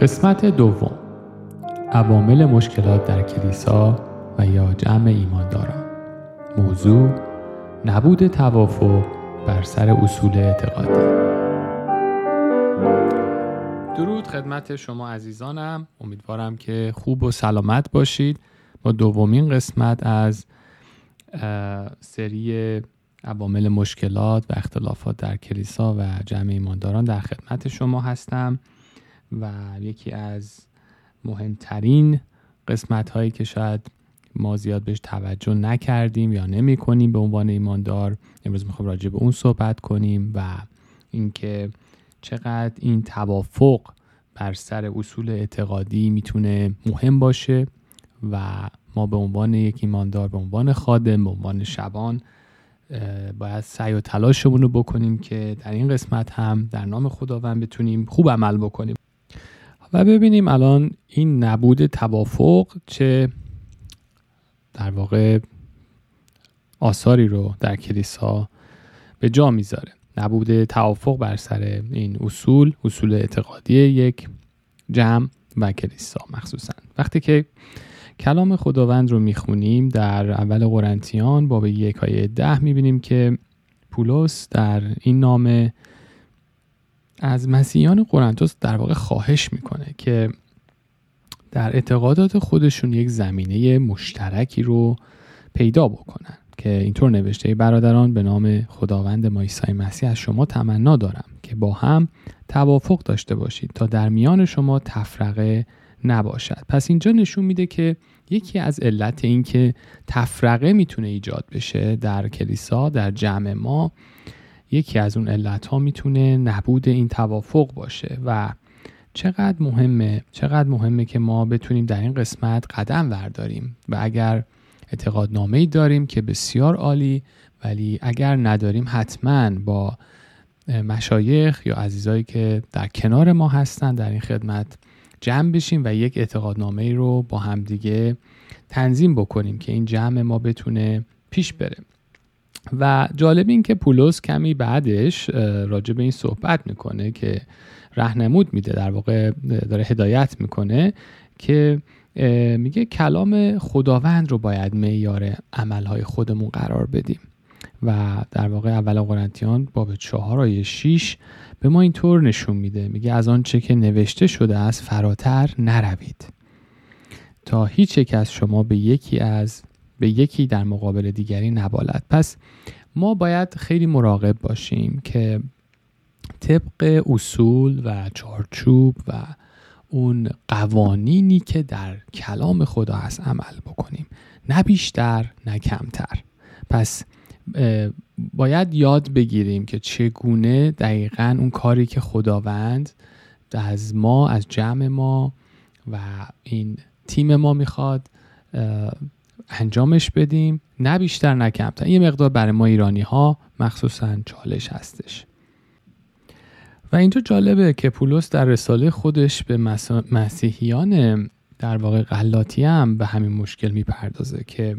قسمت دوم. عوامل مشکلات در کلیسا و یا جمع ایمانداران. موضوع نبود توافق بر سر اصول اعتقادی درود خدمت شما عزیزانم. امیدوارم که خوب و سلامت باشید. با دومین قسمت از سری عوامل مشکلات و اختلافات در کلیسا و جمع ایمانداران در خدمت شما هستم. و یکی از مهمترین قسمت هایی که شاید ما زیاد بهش توجه نکردیم یا نمی کنیم به عنوان ایماندار امروز می‌خوام راجع به اون صحبت کنیم و اینکه چقدر این توافق بر سر اصول اعتقادی می‌تونه مهم باشه و ما به عنوان یک ایماندار به عنوان خادم به عنوان شبان باید سعی و تلاشمون رو بکنیم که در این قسمت هم در نام خداوند بتونیم خوب عمل بکنیم. و ببینیم الان این نبود توافق چه در واقع آثاری رو در کلیسا به جا می‌ذاره. نبود توافق بر سر این اصول اصول اعتقادی یک جمع و کلیسا مخصوصا. وقتی که کلام خداوند رو می‌خونیم در اول قرنتیان باب یک های ده می‌بینیم که پولس در این نامه از مسیحیان قرنتوس در واقع خواهش می‌کنه که در اعتقادات خودشون یک زمینه مشترکی رو پیدا بکنن که اینطور نوشته برادران به نام خداوند ما عیسی مسیح از شما تمنا دارم که با هم توافق داشته باشید تا در میان شما تفرقه نباشد. پس اینجا نشون میده که یکی از علت این که تفرقه می‌تونه ایجاد بشه در کلیسا در جمع ما یکی از اون علت ها می‌تونه نبود این توافق باشه و چقدر مهمه چقدر مهمه که ما بتونیم در این قسمت قدم ورداریم و اگر اعتقادنامه ای داریم که بسیار عالی ولی اگر نداریم حتما با مشایخ یا عزیزایی که در کنار ما هستن در این خدمت جمع بشیم و یک اعتقادنامه ای رو با همدیگه تنظیم بکنیم که این جمع ما بتونه پیش بره. و جالب این که پولس کمی بعدش راجع به این صحبت می‌کنه که رهنمود میده در واقع داره هدایت می‌کنه که میگه کلام خداوند رو باید معیار عملهای خودمون قرار بدیم. و در واقع اول قرنتیان باب چهار آیه 6 به ما اینطور نشون میده. میگه از آنچه که نوشته شده است فراتر نروید. تا هیچ یک از شما به یکی از به یکی در مقابل دیگری نبالد. پس ما باید خیلی مراقب باشیم که طبق اصول و چارچوب و اون قوانینی که در کلام خدا هست عمل بکنیم. نه بیشتر نه کمتر. پس باید یاد بگیریم که چگونه دقیقا اون کاری که خداوند از ما از جمع ما و این تیم ما می‌خواد انجامش بدیم. نه بیشتر نه کمتر. این مقدار برای ما ایرانی ها مخصوصا چالش هستش. و اینجا جالبه که پولس در رساله خودش به مسیحیان در واقع غلاطی هم به همین مشکل می‌پردازه که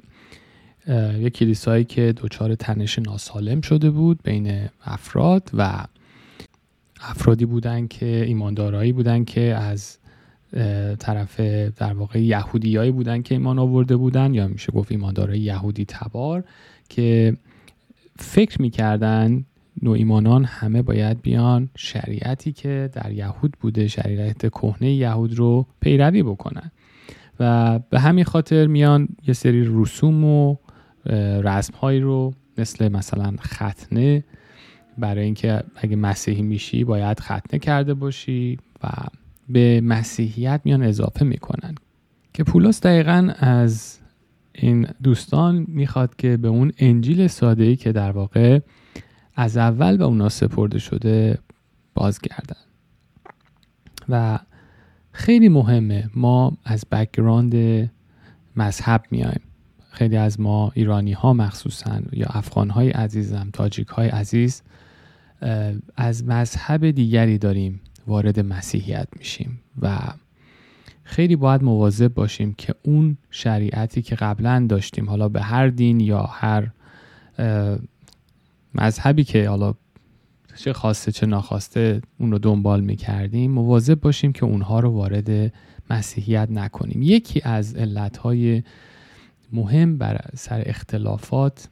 یک کلیسایی که دچار تنش ناسالم شده بود بین افراد و افرادی بودن که ایماندارایی بودن که از طرف در واقع یهودیایی بودن که ایمان آورده بودن یا میشه گفت ایماندارای یهودی تبار که فکر می‌کردن نوع ایمانان همه باید بیان شریعتی که در یهود بوده شریعت کهنه یهود رو پیروی بکنن. و به همین خاطر میان یه سری رسوم و رسم هایی رو مثل مثلا ختنه. برای اینکه اگه مسیحی میشی باید ختنه کرده باشی و به مسیحیت میان اضافه می‌کنن. که پولس دقیقا از این دوستان می‌خواد که به اون انجیل ساده ای که در واقع از اول به اونا سپرده شده بازگردن. و خیلی مهمه ما از بکگراند مذهب میایم. خیلی از ما ایرانی ها مخصوصا یا افغان های عزیزم تاجیک های عزیز از مذهب دیگری داریم. وارد مسیحیت میشیم و خیلی باید مواظب باشیم که اون شریعتی که قبلا داشتیم حالا به هر دین یا هر مذهبی که حالا چه خواسته چه ناخواسته اون رو دنبال می‌کردیم مواظب باشیم که اونها رو وارد مسیحیت نکنیم. یکی از علتهای مهم بر سر اختلافات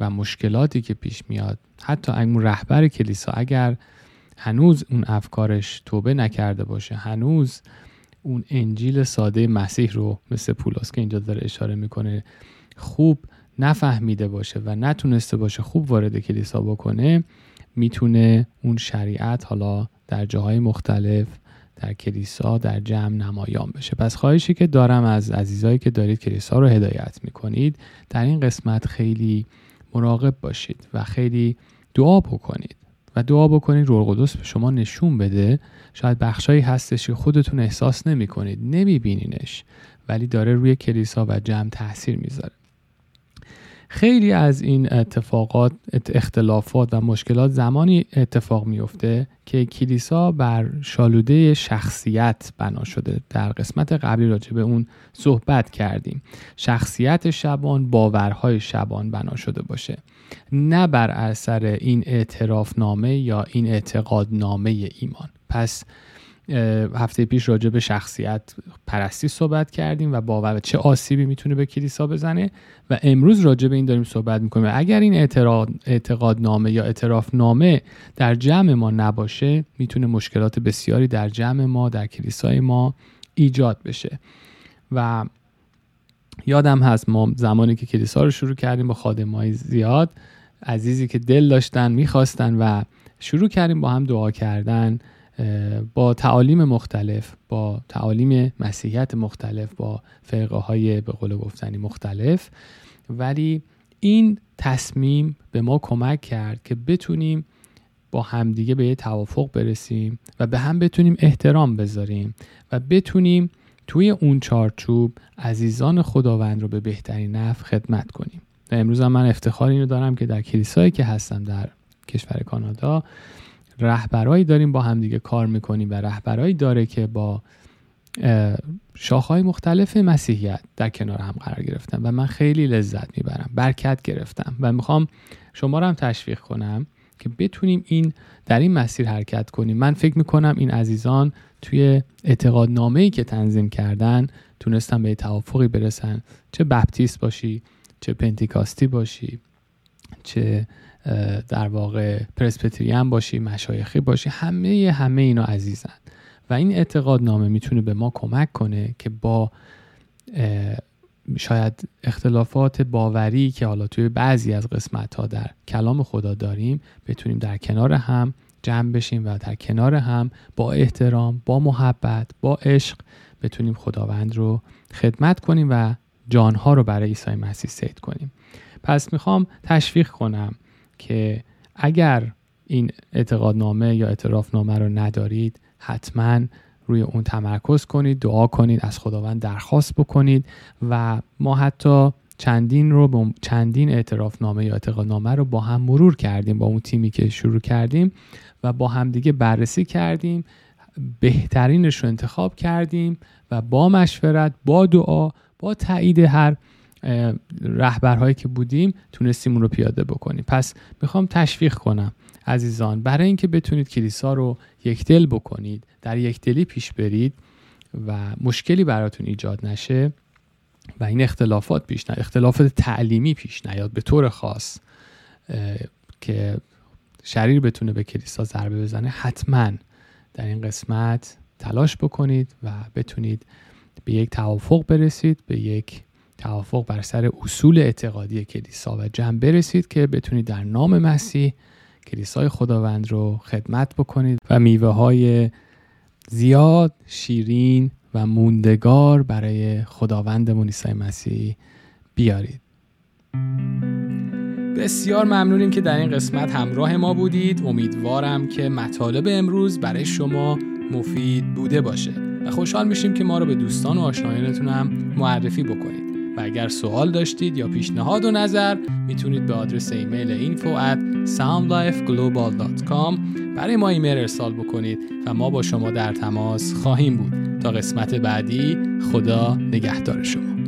و مشکلاتی که پیش میاد حتی اون رهبر کلیسا اگر هنوز اون افکارش توبه نکرده باشه. هنوز اون انجیل ساده مسیح رو مثل پولاس که اینجا داره اشاره می‌کنه خوب نفهمیده باشه و نتونسته باشه خوب وارد کلیسا بکنه می‌تونه اون شریعت حالا در جاهای مختلف در کلیسا در جمع نمایان بشه. پس خواهشی که دارم از عزیزایی که دارید کلیسا رو هدایت می‌کنید در این قسمت خیلی مراقب باشید و خیلی دعا بکنید. و دعا بکنید روح القدس به شما نشون بده. شاید بخشایی هستش که خودتون احساس نمی کنید نمی بینینش ولی داره روی کلیسا و جمع تاثیر می‌ذاره. خیلی از این اتفاقات اختلافات و مشکلات زمانی اتفاق میفته که کلیسا بر شالوده شخصیت بنا شده. در قسمت قبلی راجع به اون صحبت کردیم. شخصیت شبان باورهای شبان بنا شده باشه. نه بر اثر این اعتراف نامه یا این اعتقاد نامه ایمان. پس هفته پیش راجع به شخصیت پرستی صحبت کردیم و باور چه آسیبی می‌تونه به کلیسا بزنه و امروز راجع به این داریم صحبت می‌کنیم. اگر این اعتقاد نامه یا اعتراف نامه در جمع ما نباشه می‌تونه مشکلات بسیاری در جمع ما در کلیسای ما ایجاد بشه. و یادم هست ما زمانی که کلیسا رو شروع کردیم با خادمای زیاد عزیزی که دل داشتن می‌خواستن و شروع کردیم با هم دعا کردن. با تعالیم مختلف با تعالیم مسیحیت مختلف با فرقه های به قول گفتنی مختلف. ولی این تصمیم به ما کمک کرد که بتونیم با همدیگه به یه توافق برسیم و به هم بتونیم احترام بذاریم و بتونیم توی اون چارچوب عزیزان خداوند رو به بهترین نفع خدمت کنیم. و امروز من افتخار اینو دارم که در کلیسایی که هستم در کشور کانادا رهبرایی داریم با همدیگه کار می‌کنیم و رهبرایی داره که با شاخهای مختلف مسیحیت در کنار هم قرار گرفتم و من خیلی لذت می‌برم برکت گرفتم و می‌خوام شما رو هم تشویق کنم که بتونیم این در این مسیر حرکت کنیم. من فکر می‌کنم این عزیزان توی اعتقاد ای که تنظیم کردن تونستن به توافقی برسن. چه بپتیست باشی چه پنتیکاستی باشی. چه در واقع پرسپتریان باشی مشایخی باشی همه همه اینا عزیزن. و این اعتقاد نامه می‌تونه به ما کمک کنه که با شاید اختلافات باوری که حالا توی بعضی از قسمت ها در کلام خدا داریم بتونیم در کنار هم جمع بشیم و در کنار هم با احترام با محبت با عشق بتونیم خداوند رو خدمت کنیم و جانها رو برای عیسی مسیح سید کنیم. پس می‌خوام تشویق کنم که اگر این اعتقادنامه یا اعترافنامه رو ندارید حتما روی اون تمرکز کنید دعا کنید از خداوند درخواست بکنید و ما حتی چندین رو چندین اعترافنامه یا اعتقادنامه رو با هم مرور کردیم با اون تیمی که شروع کردیم و با هم دیگه بررسی کردیم بهترینش رو انتخاب کردیم و با مشورت با دعا با تایید هر رهبرهایی که بودیم تونستیم اون رو پیاده بکنیم. پس می‌خوام تشویق کنم عزیزان برای اینکه بتونید کلیسا رو یک دل بکنید در یک دلی پیش برید و مشکلی براتون ایجاد نشه و این اختلافات پیش نیاد اختلافات تعلیمی پیش نیاد به طور خاص که شریر بتونه به کلیسا ضربه بزنه حتما در این قسمت تلاش بکنید و بتونید به یک توافق برسید به یک توافق بر سر اصول اعتقادی کلیسا و جمع برسید که بتونید در نام مسیح کلیسای خداوند رو خدمت بکنید و میوه های زیاد شیرین و موندگار برای خداوند عیسی مسیح بیارید. بسیار ممنونیم که در این قسمت همراه ما بودید. امیدوارم که مطالب امروز برای شما مفید بوده باشه. و خوشحال میشیم که ما رو به دوستان و آشنایانتون هم معرفی بکنید. و اگر سوال داشتید یا پیشنهاد و نظر می‌تونید به آدرس ایمیل info at soundlifeglobal.com برای ما ایمیل ارسال بکنید و ما با شما در تماس خواهیم بود. تا قسمت بعدی خدا نگهدار شما.